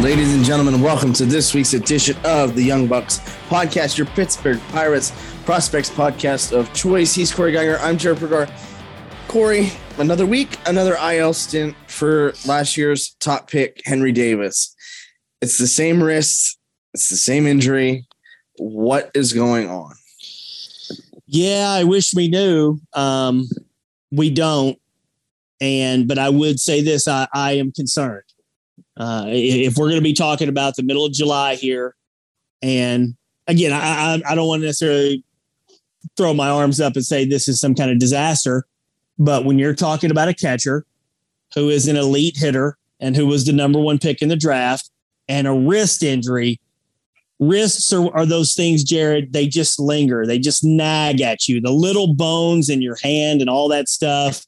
Ladies and gentlemen, welcome to this week's edition of the Young Bucks podcast, your Pittsburgh Pirates prospects podcast of choice. He's Corey Geiger. I'm Jared Bergar. Corey, another week, another IL stint for last year's top pick, Henry Davis. It's the same wrist, it's the same injury. What is going on? Yeah, I wish we knew. Um, we don't. And but I would say this: I, I am concerned. Uh, if we're going to be talking about the middle of July here, and again, I, I, don't want to necessarily throw my arms up and say this is some kind of disaster, but when you're talking about a catcher who is an elite hitter and who was the number one pick in the draft, and a wrist injury, wrists are, are those things, Jared. They just linger. They just nag at you. The little bones in your hand and all that stuff.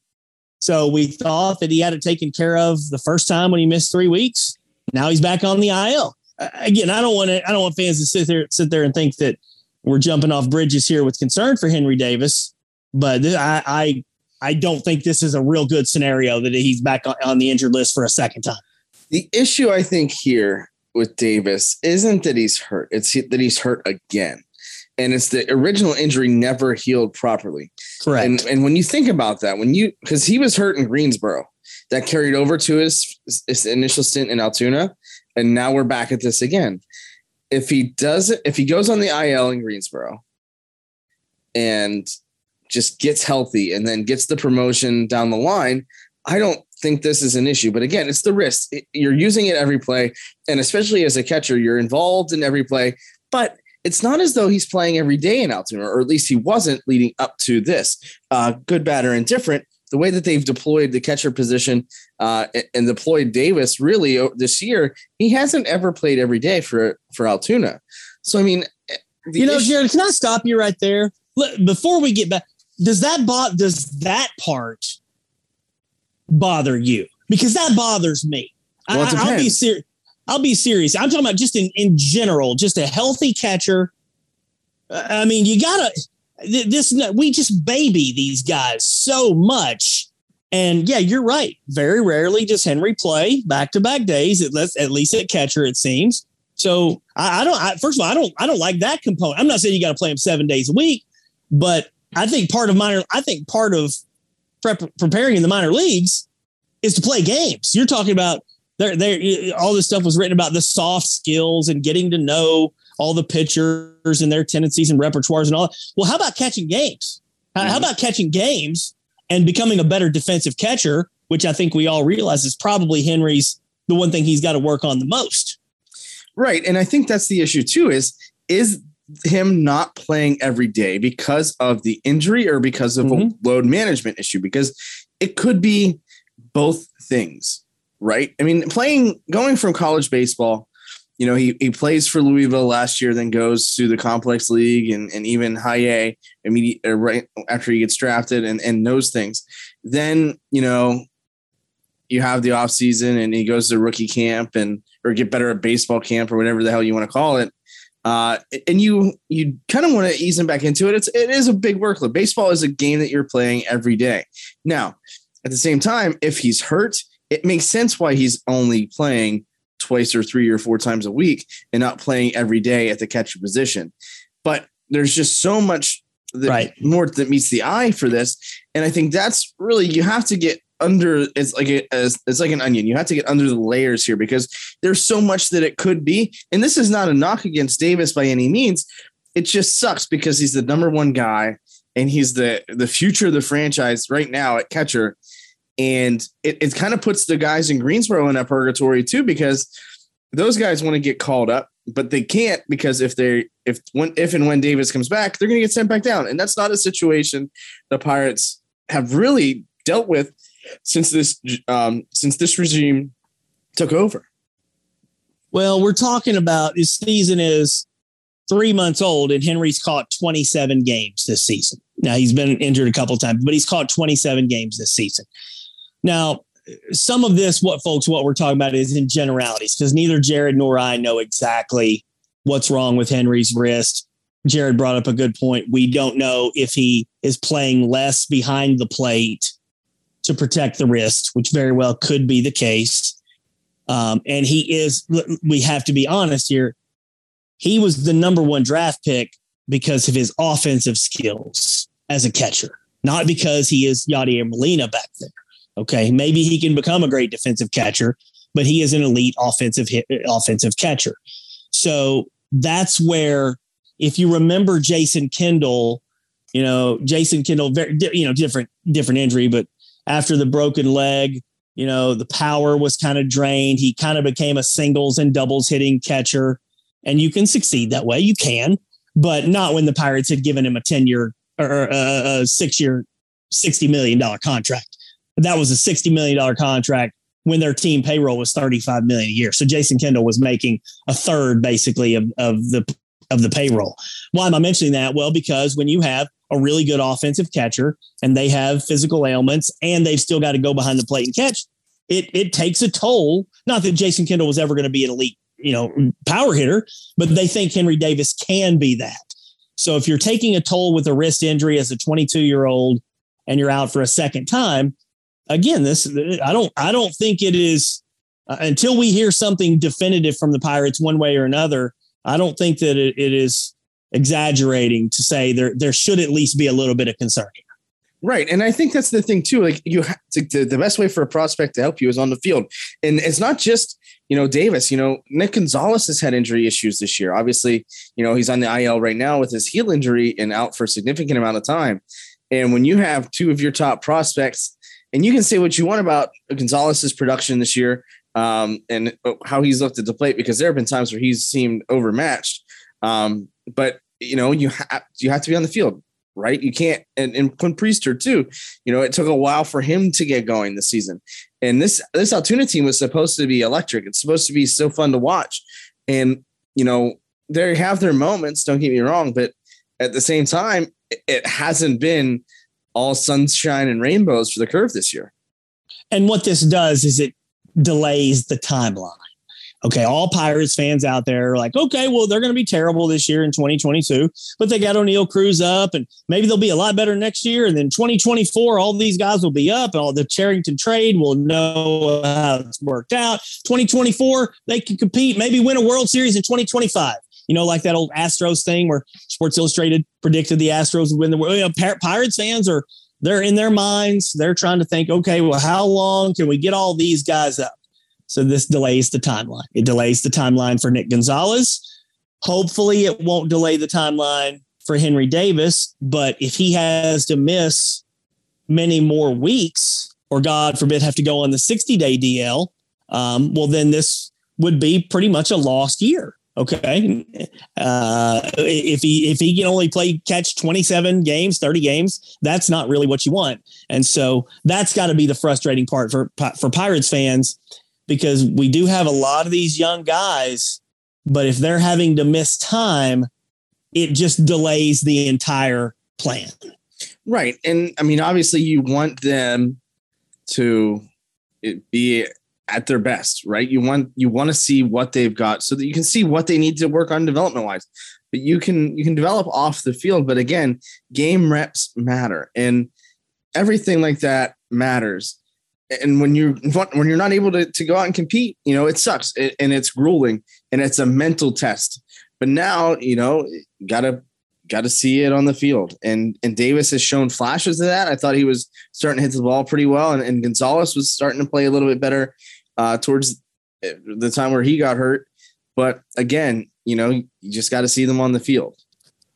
So we thought that he had it taken care of the first time when he missed three weeks. Now he's back on the IL. Again, I don't want to. I don't want fans to sit there sit there and think that we're jumping off bridges here with concern for Henry Davis. But I, I I don't think this is a real good scenario that he's back on the injured list for a second time. The issue I think here with Davis isn't that he's hurt, it's that he's hurt again. And it's the original injury never healed properly. Correct. And, and when you think about that, when you because he was hurt in Greensboro, that carried over to his, his initial stint in Altoona, and now we're back at this again. If he does it, if he goes on the IL in Greensboro and just gets healthy and then gets the promotion down the line, I don't think this is an issue. But again, it's the wrist. It- you're using it every play, and especially as a catcher, you're involved in every play. But it's not as though he's playing every day in Altoona, or at least he wasn't leading up to this. Uh, good, bad, or indifferent. The way that they've deployed the catcher position uh, and- deployed Davis really this year, he hasn't ever played every day for for Altoona. So I mean, eh, you know, issue- Jared, can I stop you right there? Look, before we get back, does that bo- does that part bother you? Because that bothers me. I, Well, it I'll be serious. I'll be serious. I'm talking about just in, in general, just a healthy catcher. I mean, you gotta this. We just baby these guys so much, and yeah, you're right. Very rarely does Henry play back to back days. At least, at least at catcher, it seems. So I, I don't. I, first of all, I don't. I don't like that component. I'm not saying you got to play him seven days a week, but I think part of minor. I think part of prep, preparing in the minor leagues is to play games. You're talking about there. There, all this stuff was written about the soft skills and getting to know all the pitchers and their tendencies and repertoires and all. that. Well, how about catching games? How, how about catching games and becoming a better defensive catcher? Which I think we all realize is probably Henry's the one thing he's got to work on the most. Right. And I think that's the issue too is is him not playing every day because of the injury or because of Mhm. a load management issue because it could be both things, right? I mean, playing going from college baseball, you know, he, he plays for Louisville last year, then goes to the complex league and, and even high A right after he gets drafted and, and knows things. Then, you know, you have the off season and he goes to rookie camp and or get better at baseball camp or whatever the hell you want to call it. Uh, and you you kind of want to ease him back into it. It's it is a big workload. Baseball is a game that you're playing every day. Now, at the same time, if he's hurt, it makes sense why he's only playing twice or three or four times a week and not playing every day at the catcher position. But there's just so much that, Right. more that meets the eye for this. And I think that's really you have to get under it's like a, it's like an onion. You have to get under the layers here because there's so much that it could be. And this is not a knock against Davis by any means. It just sucks because he's the number one guy and he's the the future of the franchise right now at catcher. And it, it kind of puts the guys in Greensboro in a purgatory too, because those guys want to get called up, but they can't because if they if when if and when Davis comes back, they're gonna get sent back down. And that's not a situation the Pirates have really dealt with since this um since this regime took over. Well, we're talking about this season is three months old, and Henry's caught 27 games this season. Now he's been injured a couple times, but he's caught 27 games this season. Now, some of this, what folks, what we're talking about is in generalities, because neither Jared nor I know exactly what's wrong with Henry's wrist. Jared brought up a good point. We don't know if he is playing less behind the plate to protect the wrist, which very well could be the case. Um, and he is, we have to be honest here, he was the number one draft pick because of his offensive skills as a catcher, not because he is Yadier Molina back there. Okay. Maybe he can become a great defensive catcher, but he is an elite offensive hit, offensive catcher. So that's where, if you remember Jason Kendall, you know, Jason Kendall, very, you know, different, different injury, but after the broken leg, you know, the power was kind of drained. He kind of became a singles and doubles hitting catcher. And you can succeed that way. You can, but not when the Pirates had given him a 10 year or a, a uh, uh, six year, $60 million contract. That was a $60 million contract when their team payroll was 35 million a year. So Jason Kendall was making a third basically of, of the of the payroll. Why am I mentioning that? Well, because when you have a really good offensive catcher and they have physical ailments and they've still got to go behind the plate and catch, it it takes a toll. Not that Jason Kendall was ever going to be an elite, you know, power hitter, but they think Henry Davis can be that. So if you're taking a toll with a wrist injury as a 22 year old and you're out for a second time, again, this I don't I don't think it is uh, until we hear something definitive from the Pirates one way or another. I don't think that it, it is exaggerating to say there there should at least be a little bit of concern. Right. And I think that's the thing too. Like you to, the best way for a prospect to help you is on the field. And it's not just, you know, Davis, you know, Nick Gonzalez has had injury issues this year. Obviously, you know, he's on the IL right now with his heel injury and out for a significant amount of time. And when you have two of your top prospects, and you can say what you want about Gonzalez's production this year um, and how he's looked at the plate, because there have been times where he's seemed overmatched. Um, but you know, you have you have to be on the field right? You can't, and, and Quinn Priester too. You know, it took a while for him to get going this season. And this this Altoona team was supposed to be electric. It's supposed to be so fun to watch. And you know, they have their moments. Don't get me wrong, but at the same time, it hasn't been all sunshine and rainbows for the curve this year. And what this does is it delays the timeline. Okay, all Pirates fans out there are like, okay, well, they're going to be terrible this year in 2022, but they got Oneil Cruz up, and maybe they'll be a lot better next year. And then 2024, all these guys will be up, and all the Cherington trade will know how it's worked out. 2024, they can compete, maybe win a World Series in 2025. You know, like that old Astros thing where Sports Illustrated predicted the Astros would win the world. You know, Pirates fans are they're in their minds. They're trying to think, okay, well, how long can we get all these guys up? So this delays the timeline. It delays the timeline for Nick Gonzalez. Hopefully, it won't delay the timeline for Henry Davis. But if he has to miss many more weeks, or God forbid, have to go on the 60 day DL, um, well, then this would be pretty much a lost year. Okay. Uh, if he if he can only play catch 27 games, 30 games, that's not really what you want. And so that's got to be the frustrating part for for Pirates fans because we do have a lot of these young guys, but if they're having to miss time, it just delays the entire plan. Right. And I mean, obviously, you want them to be at their best, right? You want you want to see what they've got so that you can see what they need to work on development wise. But you can you can develop off the field, but again, game reps matter and everything like that matters. and when you when you're not able to, to go out and compete, you know, it sucks and it's grueling and it's a mental test. But now, you know, gotta gotta see it on the field. And and Davis has shown flashes of that. I thought he was starting to hit the ball pretty well, and, and Gonzalez was starting to play a little bit better uh, towards the time where he got hurt. But again, you know, you just got to see them on the field.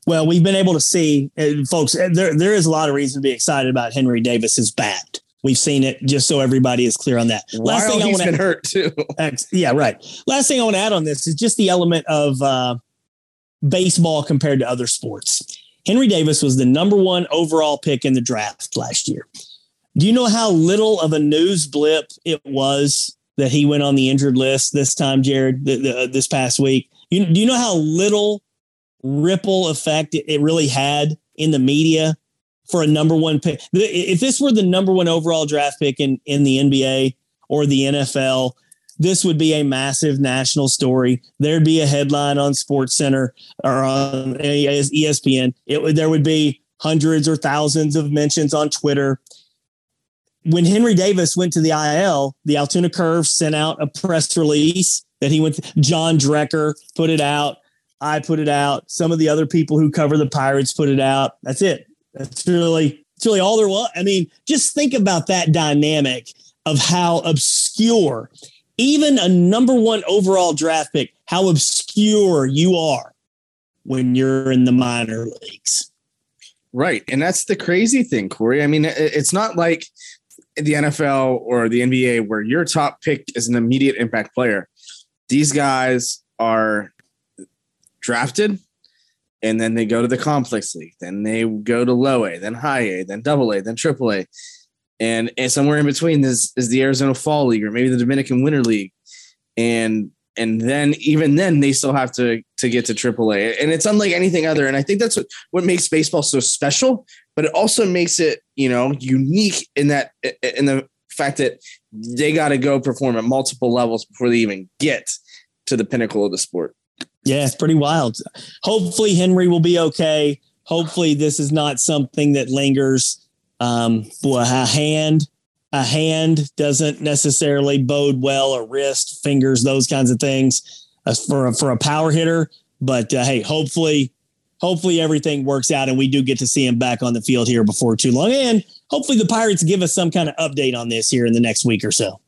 Well, we've been able to see, folks. Uh, there, there is a lot of reason to be excited about Henry Davis's bat. We've seen it, just so everybody is clear on that. Last While thing I want to hurt too. yeah, right. Last thing I want to add on this is just the element of uh, baseball compared to other sports. Henry Davis was the number one overall pick in the draft last year. Do you know how little of a news blip it was that he went on the injured list this time, Jared, the, the, uh, this past week? You, do you know how little ripple effect it, it really had in the media for a number one pick? If this were the number one overall draft pick in, in the NBA or the NFL, this would be a massive national story. There'd be a headline on Sports Center or on ESPN. It would there would be hundreds or thousands of mentions on Twitter. When Henry Davis went to the IL, the Altoona Curve sent out a press release that he went. John Dreker put it out. I put it out. Some of the other people who cover the Pirates put it out. That's it. That's really that's really all there was. I mean, just think about that dynamic of how obscure even a number one overall draft pick, how obscure you are when you're in the minor leagues. Right. And that's the crazy thing, Corey. I mean, it's not like the NFL or the NBA where your top pick is an immediate impact player. These guys are drafted and then they go to the complex league, then they go to low A, then high A, then double A, then triple A and, and somewhere in between is is the Arizona Fall League or maybe the Dominican Winter League, and and then even then they still have to to get to AAA, and it's unlike anything other. And I think that's what what makes baseball so special, but it also makes it you know unique in that in the fact that they got to go perform at multiple levels before they even get to the pinnacle of the sport. Yeah, it's pretty wild. Hopefully Henry will be okay. Hopefully this is not something that lingers um, boy, a hand, a hand doesn't necessarily bode well, or wrist, fingers, those kinds of things uh, for a, for a power hitter. But uh, hey, hopefully, hopefully everything works out and we do get to see him back on the field here before too long. And hopefully the Pirates give us some kind of update on this here in the next week or so.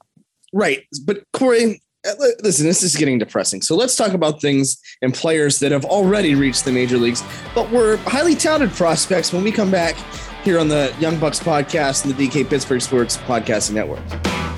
Right. But Corey, uh, listen, this is getting depressing. So let's talk about things and players that have already reached the major leagues, but were highly touted prospects when we come back here on the Young Bucks podcast and the DK Pittsburgh Sports Podcasting Network.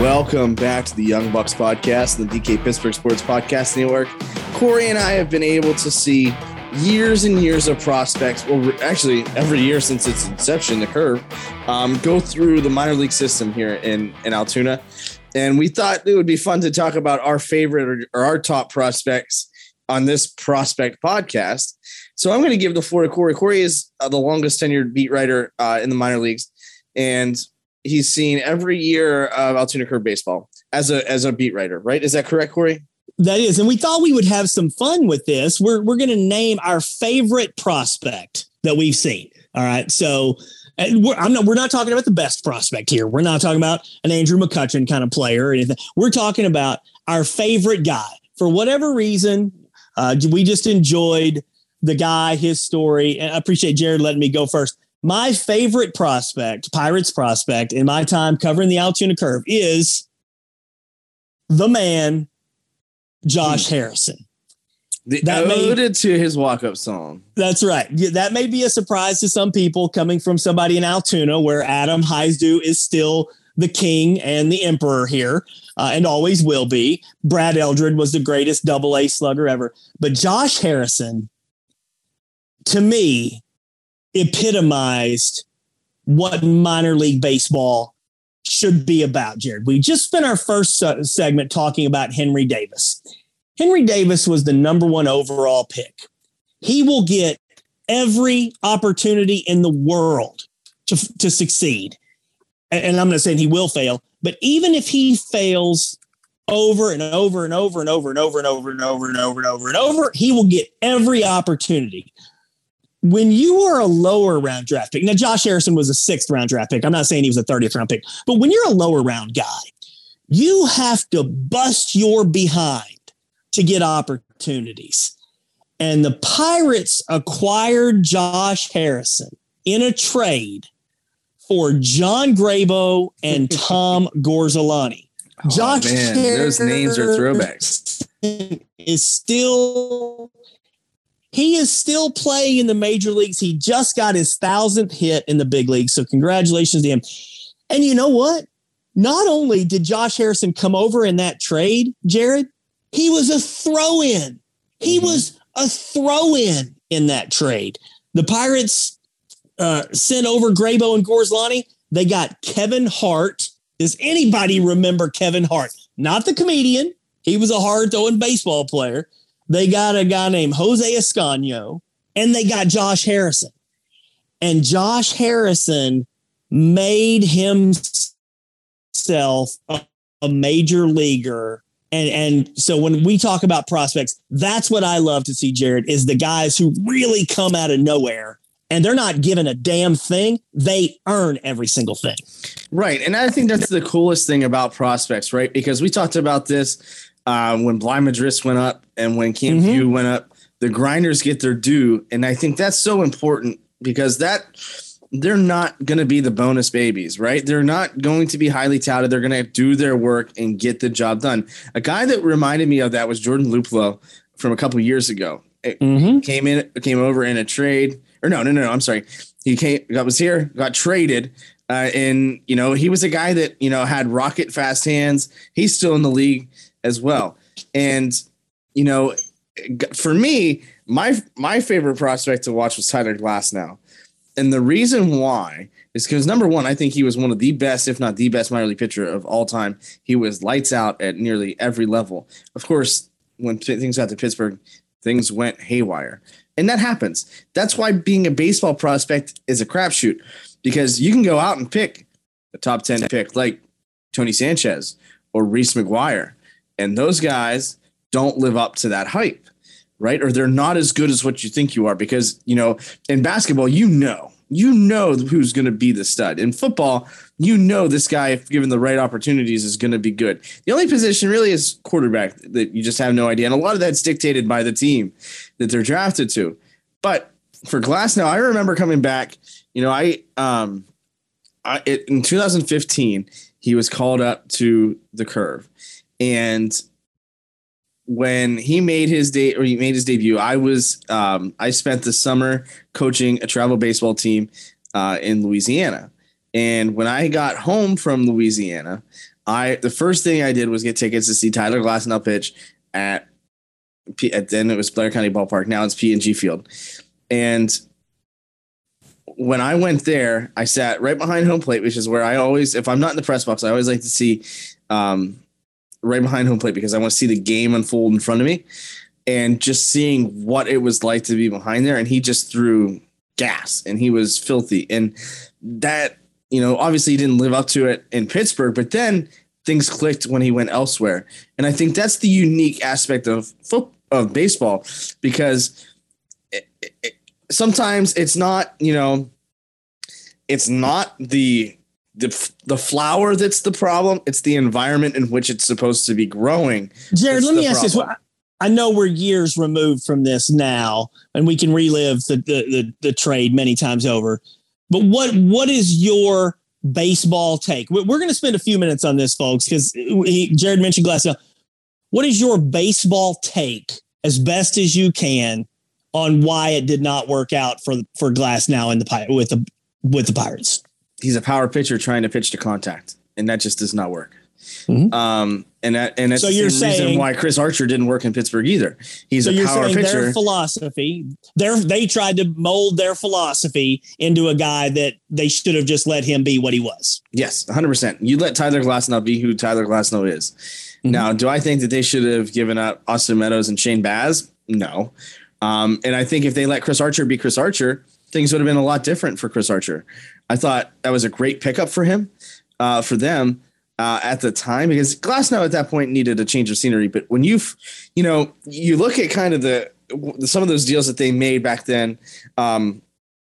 Welcome back to the Young Bucks podcast, the DK Pittsburgh Sports Podcast Network. Corey and I have been able to see years and years of prospects, well, actually every year since its inception, the curve, um, go through the minor league system here in, in Altoona. And we thought it would be fun to talk about our favorite or, or our top prospects on this prospect podcast. So I'm going to give the floor to Corey. Corey is uh, the longest tenured beat writer uh, in the minor leagues. And he's seen every year of Altoona Curve baseball as a as a beat writer, right? Is that correct, Corey? That is, and we thought we would have some fun with this. We're we're going to name our favorite prospect that we've seen. All right, so we're, not, we're not talking about the best prospect here. We're not talking about an Andrew McCutchen kind of player or anything. We're talking about our favorite guy. For whatever reason, uh, we just enjoyed the guy, his story. And I appreciate Jared letting me go first. My favorite prospect, Pirates prospect, in my time covering the Altoona curve is the man, Josh hmm. Harrison. The that ode may, to his walk-up song. That's right. That may be a surprise to some people coming from somebody in Altoona, where Adam Hyzdu is still the king and the emperor here, uh, and always will be. Brad Eldred was the greatest double A slugger ever, but Josh Harrison, to me, epitomized what minor league baseball should be about, Jared. We just spent our first segment talking about Henry Davis. Henry Davis was the number one overall pick. He will get every opportunity in the world to, to succeed. And I'm not saying he will fail, but even if he fails over and over and over and over and over and over and over and over and over and over, he will get every opportunity when you are a lower round draft pick, now Josh Harrison was a sixth round draft pick. I'm not saying he was a 30th round pick, but when you're a lower round guy, you have to bust your behind to get opportunities. And the Pirates acquired Josh Harrison in a trade for John Grabow and Tom Gorzelanny. Oh, Josh man, those names are throwbacks. Is still he is still playing in the major leagues. He just got his thousandth hit in the big leagues. So congratulations to him. And you know what? Not only did Josh Harrison come over in that trade, Jared, he was a throw in. He mm-hmm. was a throw in in that trade. The Pirates uh, sent over Grabow and Gorzelanny. They got Kevin Hart. Does anybody remember Kevin Hart? Not the comedian. He was a hard throwing baseball player. They got a guy named Jose Ascanio and they got Josh Harrison. And Josh Harrison made himself a, a major leaguer and and so when we talk about prospects, that's what I love to see, Jared, is the guys who really come out of nowhere and they're not given a damn thing. They earn every single thing. Right. And I think that's the coolest thing about prospects, right? Because we talked about this uh, when Bligh Madris went up and when Camp mm-hmm. View went up, the grinders get their due. And I think that's so important because that they're not going to be the bonus babies, right? They're not going to be highly touted. They're going to do their work and get the job done. A guy that reminded me of that was Jordan Luplow from a couple years ago. Mm-hmm. Came in, came over in a trade, or no, no, no, no. I'm sorry. He came, got was here, got traded, uh, and you know he was a guy that you know had rocket fast hands. He's still in the league as well. And you know, for me, my my favorite prospect to watch was Tyler Glasnow. And the reason why is because number one, I think he was one of the best, if not the best, minor league pitcher of all time. He was lights out at nearly every level. Of course, when things got to Pittsburgh, things went haywire, and that happens. That's why being a baseball prospect is a crapshoot because you can go out and pick a top ten pick like Tony Sanchez or Reese McGuire and those guys don't live up to that hype, right? Or they're not as good as what you think you are because, you know, in basketball, you know, you know who's going to be the stud. In football, you know this guy, if given the right opportunities, is going to be good. The only position really is quarterback that you just have no idea. And a lot of that's dictated by the team that they're drafted to. But for Glasnow, I remember coming back, you know, I, um, I, it, in 2015, he was called up to the curve and when he made his day or he made his debut, I was um, I spent the summer coaching a travel baseball team uh, in Louisiana. And when I got home from Louisiana, I the first thing I did was get tickets to see Tyler Glasnow pitch at, at then it was Blair County Ballpark. Now it's P&G Field. And when I went there, I sat right behind home plate, which is where I always, if I'm not in the press box, I always like to see um, right behind home plate because I want to see the game unfold in front of me and just seeing what it was like to be behind there. And he just threw gas and he was filthy. And that, you know, obviously he didn't live up to it in Pittsburgh, but then things clicked when he went elsewhere. And I think that's the unique aspect of football, of baseball because it, it, sometimes it's not, you know, it's not the the the flower that's the problem. It's the environment in which it's supposed to be growing. Jared, let me ask problem. this. I know we're years removed from this now, and we can relive the, the the, the trade many times over. But what what is your baseball take? We're going to spend a few minutes on this, folks, because Jared mentioned Glasnow. What is your baseball take, as best as you can, on why it did not work out for for Glasnow in the with the with the Pirates? He's a power pitcher trying to pitch to contact, and that just does not work. Mm-hmm. Um, and that, and that's so you're saying, reason why Chris Archer didn't work in Pittsburgh either. He's so a power pitcher. Their philosophy, their they tried to mold their philosophy into a guy that they should have just let him be what he was. Yes, 100. percent You let Tyler Glasnow be who Tyler Glasnow is. Mm-hmm. Now, do I think that they should have given up Austin Meadows and Shane Baz? No. Um, and I think if they let Chris Archer be Chris Archer, things would have been a lot different for Chris Archer. I thought that was a great pickup for him, uh, for them uh, at the time because Glasnow at that point needed a change of scenery. But when you, you know, you look at kind of the some of those deals that they made back then, um,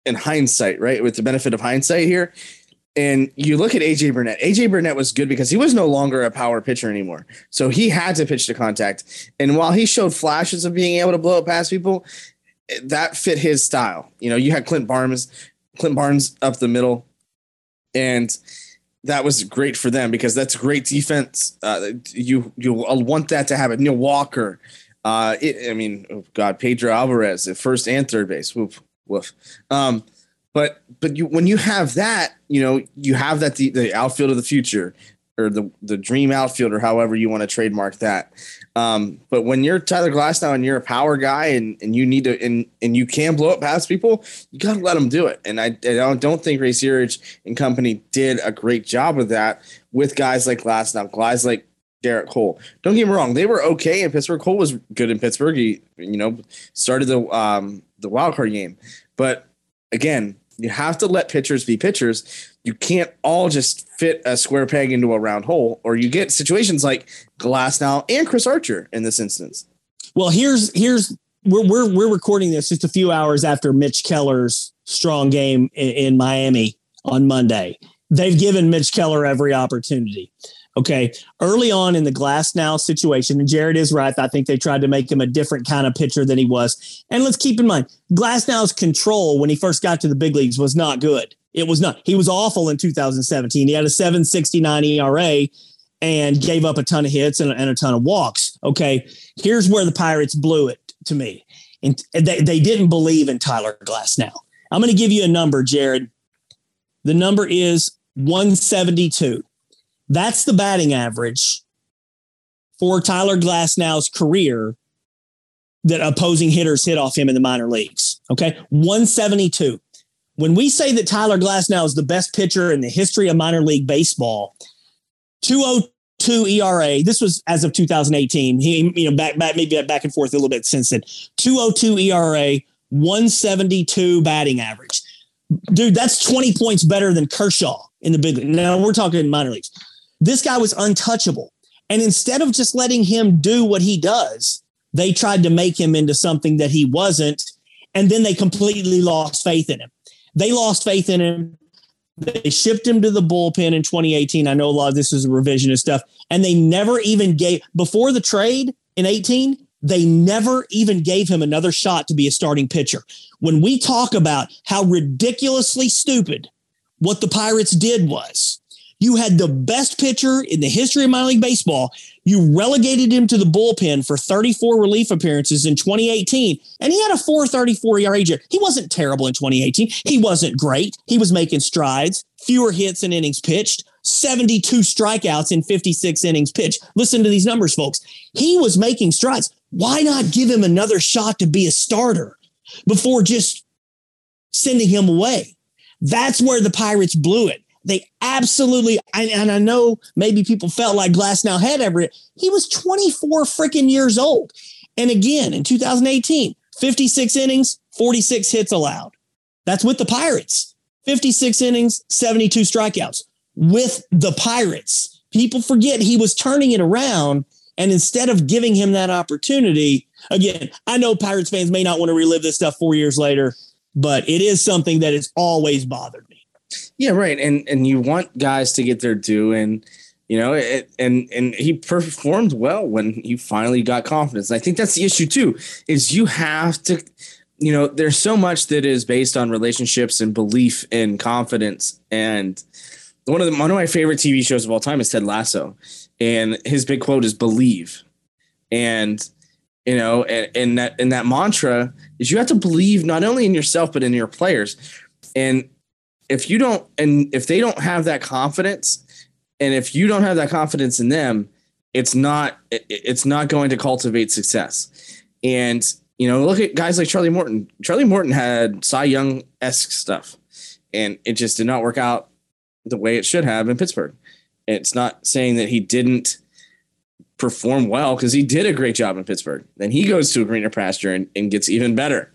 in hindsight, right, with the benefit of hindsight here, and you look at AJ Burnett. AJ Burnett was good because he was no longer a power pitcher anymore, so he had to pitch to contact. And while he showed flashes of being able to blow it past people, that fit his style. You know, you had Clint Barmes, Clint Barmes up the middle, and that was great for them because that's great defense. Uh, you you want that to happen. Neil Walker, uh, it, I mean, oh God, Pedro Alvarez at first and third base. Woof, woof. Um, but but you when you have that, you know, you have that the, the outfield of the future or the the dream outfield or however you want to trademark that. Um, but when you're Tyler Glasnow and you're a power guy and, and you need to and and you can blow up past people, you got to let them do it. And I, I don't, don't think Ray Searage and company did a great job of that with guys like Glasnow, guys like Gerrit Cole. Don't get me wrong; they were okay in Pittsburgh. Cole was good in Pittsburgh. He, you know, started the um the wild card game, but again, you have to let pitchers be pitchers. You can't all just fit a square peg into a round hole, or you get situations like Glasnow and Chris Archer in this instance. Well, here's here's we're we're we're recording this just a few hours after Mitch Keller's strong game in, in Miami on Monday. They've given Mitch Keller every opportunity. Okay. Early on in the Glasnow situation, and Jared is right. I think they tried to make him a different kind of pitcher than he was. And let's keep in mind, Glasnow's control when he first got to the big leagues was not good. It was not. He was awful in 2017. He had a 769 ERA and gave up a ton of hits and, and a ton of walks. Okay. Here's where the Pirates blew it to me. And they, they didn't believe in Tyler Glasnow. I'm going to give you a number, Jared. The number is 172. That's the batting average for Tyler Glasnow's career that opposing hitters hit off him in the minor leagues. Okay. 172. When we say that Tyler Glasnow is the best pitcher in the history of minor league baseball, 202 ERA. This was as of 2018. He, you know, back, back, maybe back and forth a little bit since then. 202 ERA, 172 batting average. Dude, that's 20 points better than Kershaw in the big league. Now we're talking minor leagues. This guy was untouchable. And instead of just letting him do what he does, they tried to make him into something that he wasn't. And then they completely lost faith in him. They lost faith in him. They shipped him to the bullpen in 2018. I know a lot of this is revisionist stuff. And they never even gave, before the trade in 18, they never even gave him another shot to be a starting pitcher. When we talk about how ridiculously stupid what the Pirates did was, you had the best pitcher in the history of minor league baseball. You relegated him to the bullpen for 34 relief appearances in 2018, and he had a 434 ERA. He wasn't terrible in 2018. He wasn't great. He was making strides, fewer hits and innings pitched, 72 strikeouts in 56 innings pitched. Listen to these numbers, folks. He was making strides. Why not give him another shot to be a starter before just sending him away? That's where the Pirates blew it. They absolutely, and I know maybe people felt like Glasnow had every, he was 24 freaking years old. And again, in 2018, 56 innings, 46 hits allowed. That's with the Pirates. 56 innings, 72 strikeouts with the Pirates. people forget he was turning it around. And instead of giving him that opportunity, again, I know Pirates fans may not want to relive this stuff four years later, but it is something that has always bothered me. Yeah, right. And and you want guys to get their due, and you know, it, and and he performed well when he finally got confidence. I think that's the issue too. Is you have to, you know, there's so much that is based on relationships and belief and confidence. And one of the one of my favorite TV shows of all time is Ted Lasso, and his big quote is "believe," and you know, and, and that and that mantra is you have to believe not only in yourself but in your players, and if you don't and if they don't have that confidence and if you don't have that confidence in them it's not it's not going to cultivate success. And you know look at guys like charlie morton. Charlie morton had cy young-esque stuff and it just did not work out the way it should have in pittsburgh. It's not saying that he didn't perform well because he did a great job in pittsburgh. Then he goes to a greener pasture and, and gets even better.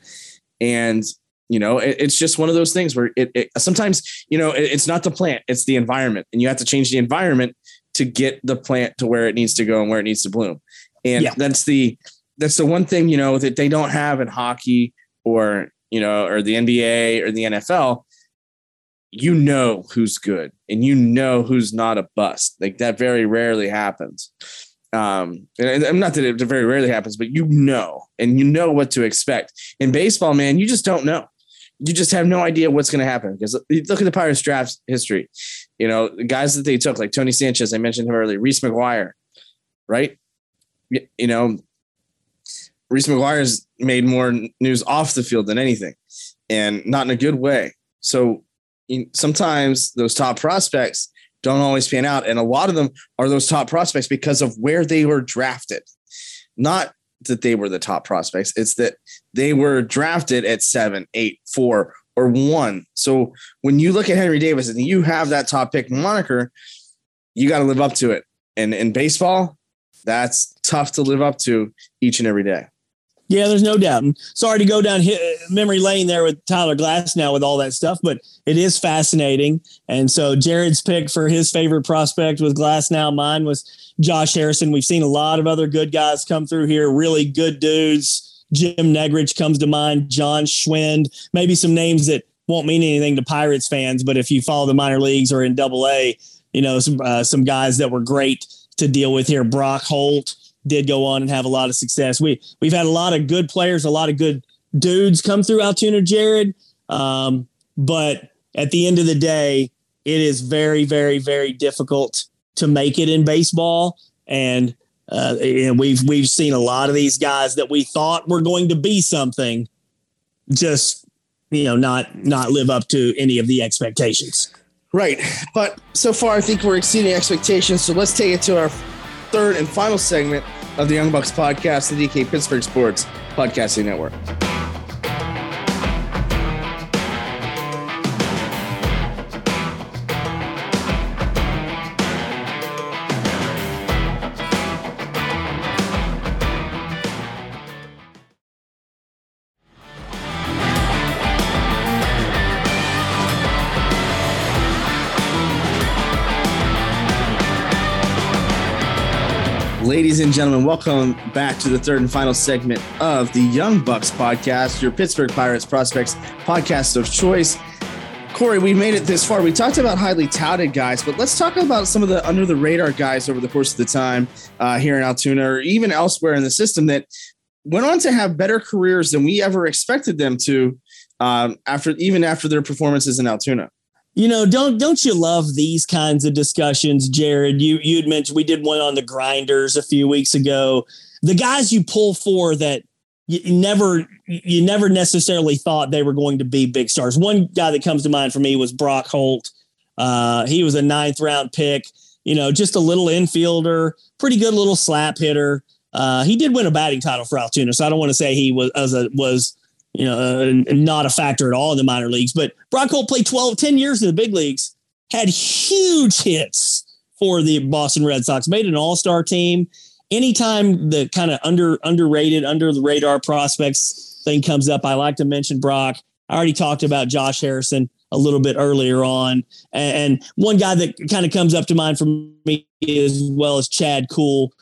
And you know it, it's just one of those things where it, it sometimes you know it, it's not the plant it's the environment. And you have to change the environment to get the plant to where it needs to go and where it needs to bloom. And yeah. that's the that's the one thing you know that they don't have in hockey or you know or the nba or the nfl you know who's good and you know who's not a bust. Like that very rarely happens. Um, and I'm not that it very rarely happens, but you know, and you know what to expect. In baseball, man, you just don't know you just have no idea what's going to happen because look at the Pirates draft history. You know, the guys that they took, like Tony Sanchez, I mentioned him earlier, Reese McGuire, right? You know, Reese McGuire's made more news off the field than anything, and not in a good way. So sometimes those top prospects don't always pan out, and a lot of them are those top prospects because of where they were drafted, not that they were the top prospects. It's that they were drafted at seven, eight, four, or one. So when you look at Henry Davis and you have that top pick moniker, you got to live up to it. And in baseball, that's tough to live up to each and every day. Yeah, there's no doubt. And sorry to go down memory lane there with Tyler Glasnow with all that stuff, but it is fascinating. And so Jared's pick for his favorite prospect was Glasnow. Mine was Josh Harrison. We've seen a lot of other good guys come through here, really good dudes. Jim Negrych comes to mind, John Schwind, maybe some names that won't mean anything to Pirates fans, but if you follow the minor leagues or in Double A, you know some uh, some guys that were great to deal with here. Brock Holt, did go on and have a lot of success. We we've had a lot of good players, a lot of good dudes come through Altoona, Jared. Um, but at the end of the day, it is very, very, very difficult to make it in baseball. And uh, and we've we've seen a lot of these guys that we thought were going to be something, just you know, not not live up to any of the expectations. Right, but so far I think we're exceeding expectations. So let's take it to our third and final segment of the Young Bucks podcast, the DK Pittsburgh Sports Podcasting Network. Ladies and gentlemen, welcome back to the third and final segment of the Young Bucks podcast, your Pittsburgh Pirates prospects podcast of choice. Corey, we made it this far. We talked about highly touted guys, but let's talk about some of the under the radar guys over the course of the time uh, here in Altoona or even elsewhere in the system that went on to have better careers than we ever expected them to um, after even after their performances in Altoona. You know, don't don't you love these kinds of discussions, Jared? You you'd mentioned we did one on the grinders a few weeks ago. The guys you pull for that you never you never necessarily thought they were going to be big stars. One guy that comes to mind for me was Brock Holt. Uh, he was a ninth round pick. You know, just a little infielder, pretty good little slap hitter. Uh, he did win a batting title for Altoona, so I don't want to say he was as a, was you know, uh, not a factor at all in the minor leagues. But Brock Holt played 12, 10 years in the big leagues, had huge hits for the Boston Red Sox, made an all star team. Anytime the kind of under underrated, under the radar prospects thing comes up, I like to mention Brock. I already talked about Josh Harrison. a little bit earlier on. And one guy that kind of comes up to mind for me as well as Chad Kuhl.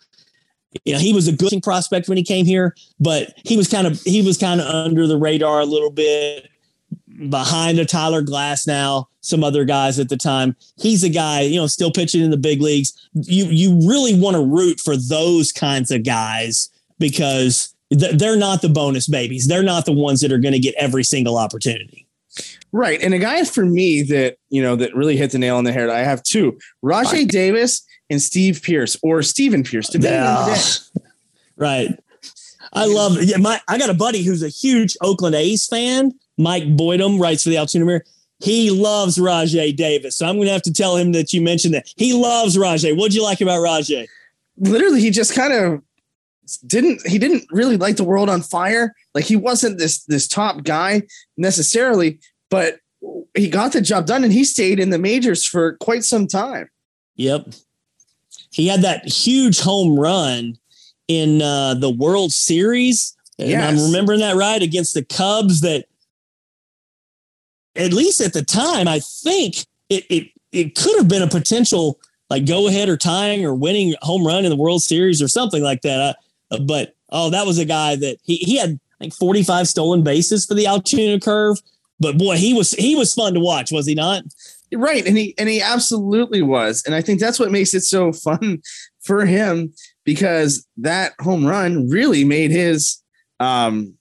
You know, he was a good prospect when he came here, but he was kind of he was kind of under the radar a little bit behind a Tyler Glasnow, some other guys at the time. He's a guy, you know, still pitching in the big leagues. You you really want to root for those kinds of guys because they're not the bonus babies. They're not the ones that are going to get every single opportunity. Right. And a guy for me that, you know, that really hit the nail on the head, I have two Rajai Davis and Steve Pearce or Stephen Pearce. depending yeah. on the day. Right. I love. Yeah, my I got a buddy who's a huge Oakland A's fan. Mike Boydum writes for the Altoona Mirror. He loves Rajai Davis. So I'm going to have to tell him that you mentioned that. He loves Rajai. What'd you like about Rajai? Literally, he just kind of didn't he didn't really light the world on fire. Like he wasn't this this top guy necessarily, but he got the job done and he stayed in the majors for quite some time. Yep. He had that huge home run in uh, the World Series. And yes. I'm remembering that right against the Cubs that at least at the time, I think it it it could have been a potential like go ahead or tying or winning home run in the World Series or something like that. But oh, that was a guy that he he had like 45 stolen bases for the Altoona curve. But boy, he was he was fun to watch, was he not? Right, and he and he absolutely was, and I think that's what makes it so fun for him because that home run really made his, um,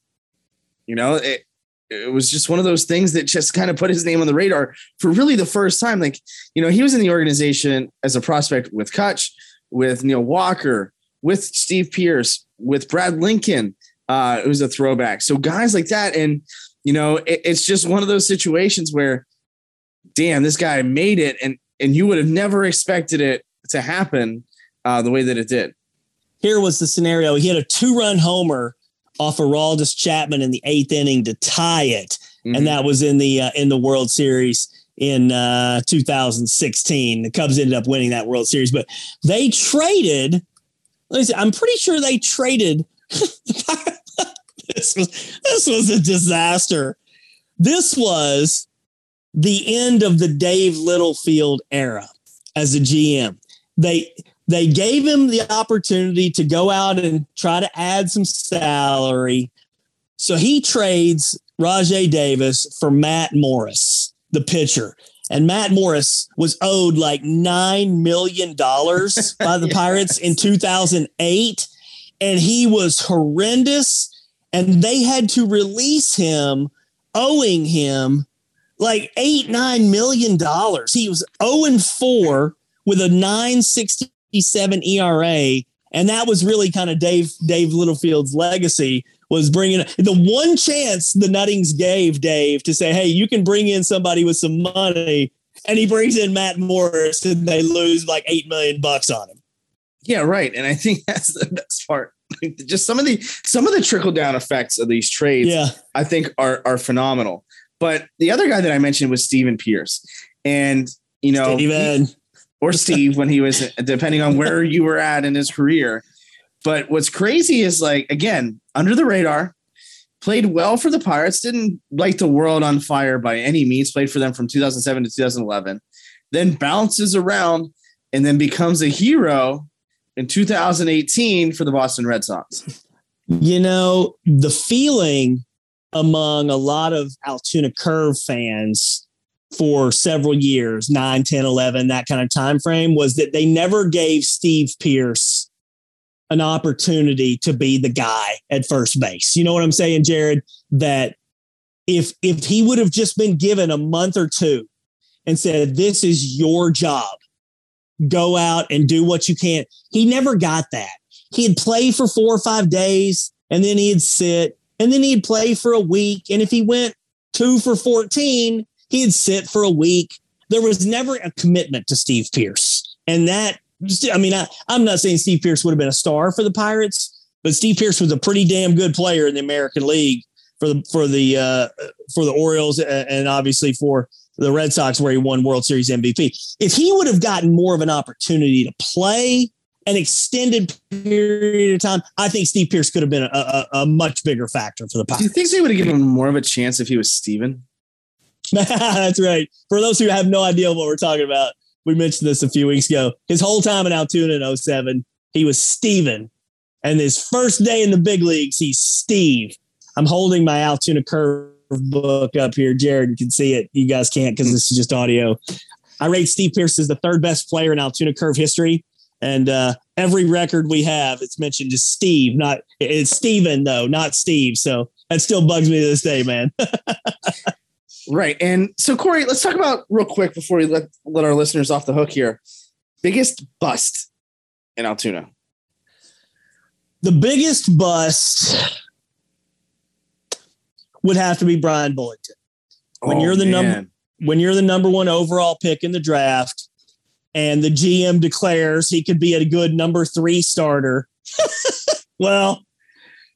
you know, it, it was just one of those things that just kind of put his name on the radar for really the first time. Like, you know, he was in the organization as a prospect with Cutch, with Neil Walker, with Steve Pearce, with Brad Lincoln. Uh, it was a throwback. So guys like that, and you know, it, it's just one of those situations where, damn, this guy made it, and and you would have never expected it to happen uh, the way that it did. Here was the scenario: he had a two-run homer off of Aroldis Chapman in the eighth inning to tie it, mm-hmm. and that was in the uh, in the World Series in uh, 2016. The Cubs ended up winning that World Series, but they traded. I'm pretty sure they traded this was this was a disaster. This was the end of the Dave Littlefield era as a GM. They they gave him the opportunity to go out and try to add some salary. So he trades Rajai Davis for Matt Morris, the pitcher. And Matt Morris was owed like $9 million by the Pirates in 2008. And he was horrendous and they had to release him owing him like eight, nine million dollars. He was 0 and 4 with a 967 ERA. And that was really kind of Dave, Dave Littlefield's legacy was bringing the one chance the Nuttings gave Dave to say, Hey, you can bring in somebody with some money. And he brings in Matt Morris and they lose like 8 million bucks on him. Yeah, right. And I think that's the best part just some of the some of the trickle down effects of these trades, yeah. I think are are phenomenal. But the other guy that I mentioned was Stephen Pearce, and you know, Steven. He, or Steve when he was depending on where you were at in his career. But what's crazy is like again under the radar, played well for the Pirates, didn't light the world on fire by any means. Played for them from 2007 to 2011, then bounces around and then becomes a hero in 2018 for the Boston Red Sox? You know, the feeling among a lot of Altoona Curve fans for several years 9 10 11 that kind of time frame was that they never gave steve pearce an opportunity to be the guy at first base you know what i'm saying jared that if if he would have just been given a month or two and said this is your job go out and do what you can. He never got that. He'd play for four or five days and then he'd sit and then he'd play for a week. And if he went two for 14, he'd sit for a week. There was never a commitment to Steve Pearce. And that, I mean, I, I'm not saying Steve Pearce would have been a star for the Pirates, but Steve Pearce was a pretty damn good player in the American League for the for the uh, for the Orioles and obviously for the Red Sox where he won World Series MVP. If he would have gotten more of an opportunity to play an extended period of time, I think Steve Pearce could have been a, a, a much bigger factor for the Pirates. Do you think they would have given him more of a chance if he was Steven? That's right. For those who have no idea what we're talking about, we mentioned this a few weeks ago. His whole time in Altoona in 07, he was Steven. And his first day in the big leagues, he's Steve. I'm holding my Altoona curve book up here. Jared, can see it. You guys can't because this is just audio. I rate Steve Pearce as the third best player in Altoona curve history. And uh, every record we have, it's mentioned just Steve, not it's Steven, though, not Steve. So that still bugs me to this day, man. right. And so, Corey, let's talk about real quick before we let, let our listeners off the hook here. Biggest bust in Altoona. The biggest bust would have to be Bryan Bullington. When oh, you're the number when you're the number one overall pick in the draft, and the GM declares he could be a good number three starter, well,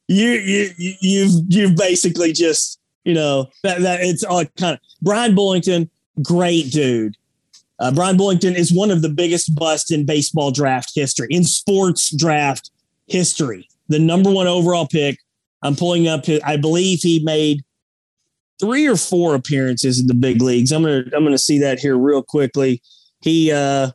you you you've you've basically just you know that that it's all kind of Bryan Bullington, great dude. Uh, Bryan Bullington is one of the biggest busts in baseball draft history, in sports draft history. The number one overall pick. I'm pulling up. His, I believe he made three or four appearances in the big leagues. I'm gonna I'm gonna see that here real quickly. He uh,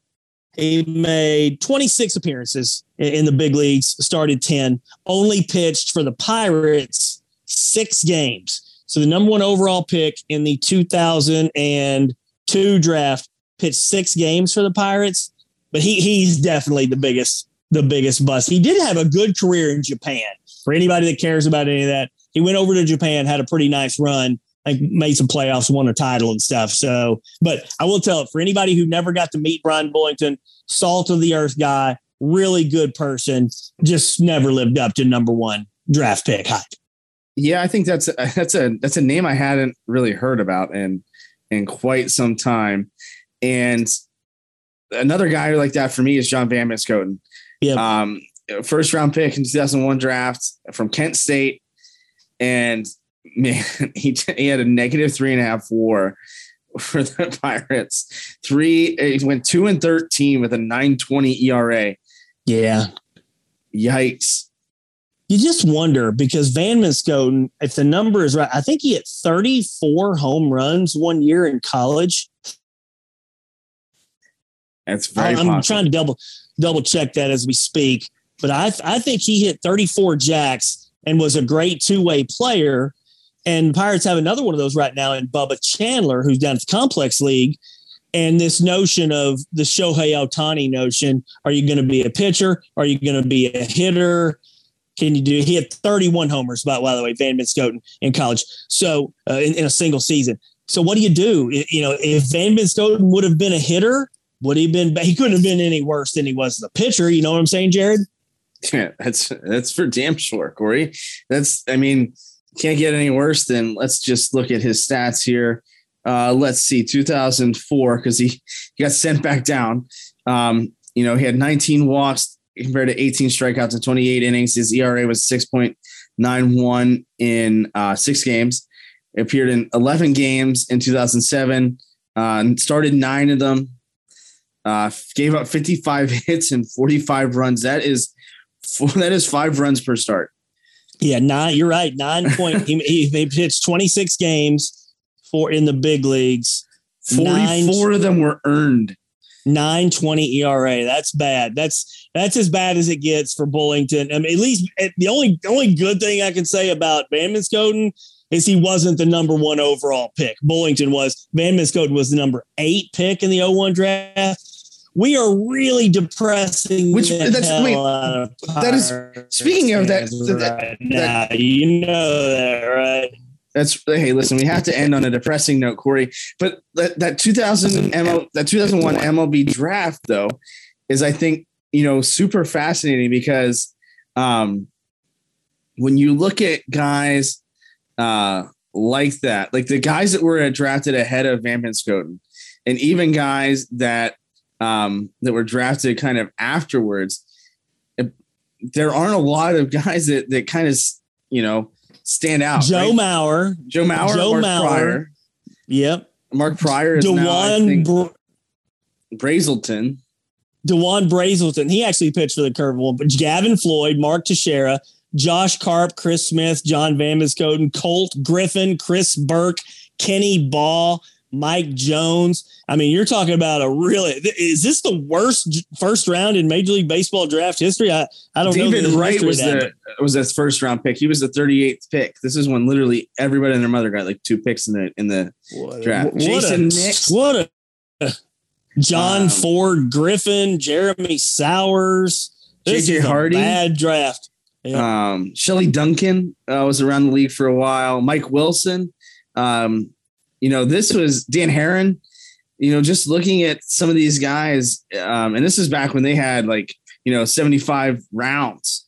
he made 26 appearances in, in the big leagues. Started 10. Only pitched for the Pirates six games. So the number one overall pick in the 2002 draft pitched six games for the Pirates, but he he's definitely the biggest the biggest bust. He did have a good career in Japan. For anybody that cares about any of that, he went over to Japan, had a pretty nice run, like made some playoffs, won a title and stuff. So, but I will tell it for anybody who never got to meet Bryan Bullington, salt of the earth guy, really good person, just never lived up to number one draft pick hype. Yeah, I think that's a, that's a that's a name I hadn't really heard about in in quite some time. And another guy like that for me is John Van Benschoten. Yeah. Um, first round pick in 2001 draft from Kent State. And man, he, he had a negative three and a half war for the Pirates. Three, he went two and 13 with a 920 ERA. Yeah. Yikes. You just wonder because Van Benschoten, if the number is right, I think he hit 34 home runs one year in college. That's very. I'm possible. trying to double double check that as we speak, but I I think he hit 34 jacks and was a great two way player. And Pirates have another one of those right now in Bubba Chandler, who's down at the Complex League. And this notion of the Shohei Ohtani notion are you going to be a pitcher? Are you going to be a hitter? Can you do? He had 31 homers, by, by the way, Van Benschoten in college. So uh, in, in, a single season. So what do you do? You know, if Van Benschoten would have been a hitter, would he been? He couldn't have been any worse than he was as a pitcher. You know what I'm saying, Jared? Yeah, that's that's for damn sure, Corey. That's I mean, can't get any worse than let's just look at his stats here. Uh, let's see, 2004 because he, he got sent back down. Um, you know, he had 19 walks compared to 18 strikeouts in 28 innings. His ERA was 6.91 in uh, six games. appeared in 11 games in 2007. Uh, started nine of them. Uh, gave up 55 hits and 45 runs. That is that is five runs per start. Yeah, nine. You're right. Nine point. he, he, he pitched 26 games for in the big leagues. 44 nine, of them were earned. 920 ERA. That's bad. That's that's as bad as it gets for Bullington. I mean, at least eh, the only only good thing I can say about Van Benschoten is he wasn't the number one overall pick. Bullington was. Van Benschoten was the number eight pick in the 01 draft we are really depressing. Which that's wait, that is speaking of that, that, that, that you know that right. That's hey, listen. We have to end on a depressing note, Corey. But that, that 2000 ML, that 2001 MLB draft, though, is I think you know super fascinating because um, when you look at guys uh, like that, like the guys that were drafted ahead of Van Benschoten, and even guys that um, that were drafted kind of afterwards, it, there aren't a lot of guys that that kind of you know stand out. Joe right? Mauer, Joe Mauer, Joe Mark Mauer. Prior. Yep. Mark Prior is Dewon now, Brazelton. Dewon Brazelton. He actually pitched for the curveball, but Gavin Floyd, Mark Teixeira, Josh Karp, Chris Smith, John Van Benschoten, Colt Griffin, Chris Burke, Kenny Baugh, Mike Jones. I mean, you're talking about a really is this the worst first round in Major League Baseball draft history? I, I don't David know. David Wright was the was his first round pick. He was the 38th pick. This is when literally everybody and their mother got like two picks in the in the what, draft. What Jason a, Nix. What a John um, Ford Griffin, Jeremy Sowers. This JJ Hardy. bad draft. Um, Shelley Duncan uh, was around the league for a while. Mike Wilson. Um, you know, this was Dan Haren. You know, just looking at some of these guys, um, and this is back when they had like you know 75 rounds,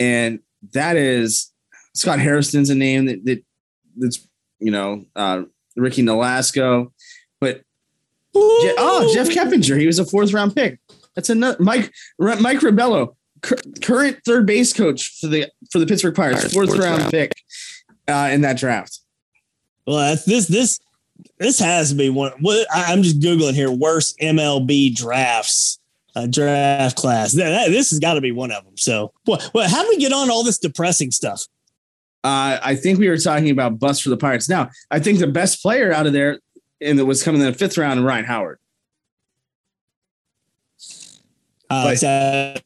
and that is Scott Hairston's a name that, that that's you know uh, Ricky Nolasco, but Je- oh Jeff Keppinger, he was a fourth round pick. That's another Mike Mike Rabelo, current third base coach for the for the Pittsburgh Pirates, fourth, fourth round, round, pick uh, in that draft. Well, that's this this this has to be one. What I'm just googling here, worst MLB drafts, uh, draft class. This has got to be one of them. So, what? What? How do we get on all this depressing stuff? Uh, I think we were talking about bust for the Pirates. Now, I think the best player out of there, and that was coming in the fifth round, Ryan Howard. Uh, but, uh,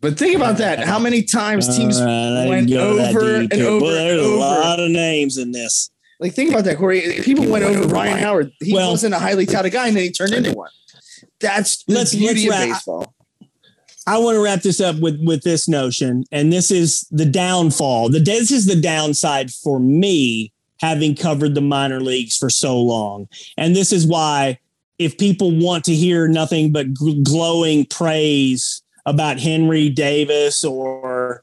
but think about that. How many times teams right, went over and over? Well, there's over. a lot of names in this. Like, think about that, Corey. People went over Ryan Howard. He well, wasn't a highly touted guy, and then he turned into one. That's the let's, beauty let's of baseball. I want to wrap this up with with this notion, and this is the downfall. The this is the downside for me having covered the minor leagues for so long, and this is why if people want to hear nothing but glowing praise about Henry Davis or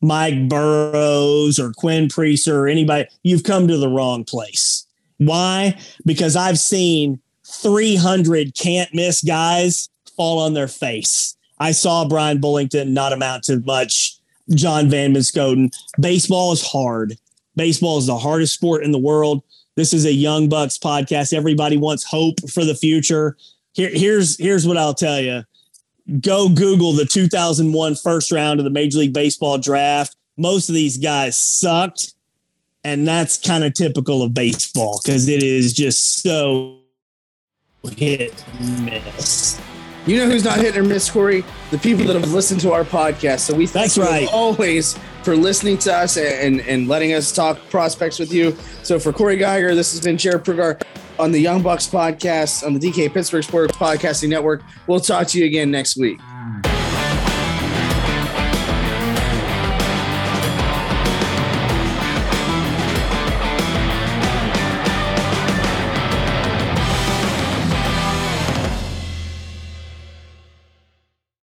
Mike Burrows or Quinn Priester or anybody, you've come to the wrong place. Why? Because I've seen 300 can't miss guys fall on their face. I saw Bryan Bullington not amount to much. John Van Benschoten. Baseball is hard. Baseball is the hardest sport in the world. This is a Young Bucks podcast. Everybody wants hope for the future. Here, here's here's what I'll tell you. Go Google the 2001 first round of the Major League Baseball draft. Most of these guys sucked, and that's kind of typical of baseball because it is just so hit miss. You know who's not hitting or miss, Corey? The people that have listened to our podcast. So we thank That's you right. always for listening to us and, and letting us talk prospects with you. So for Corey Giger, this has been Jared Prugar on the Young Bucks podcast on the DK Pittsburgh Sports Podcasting Network. We'll talk to you again next week.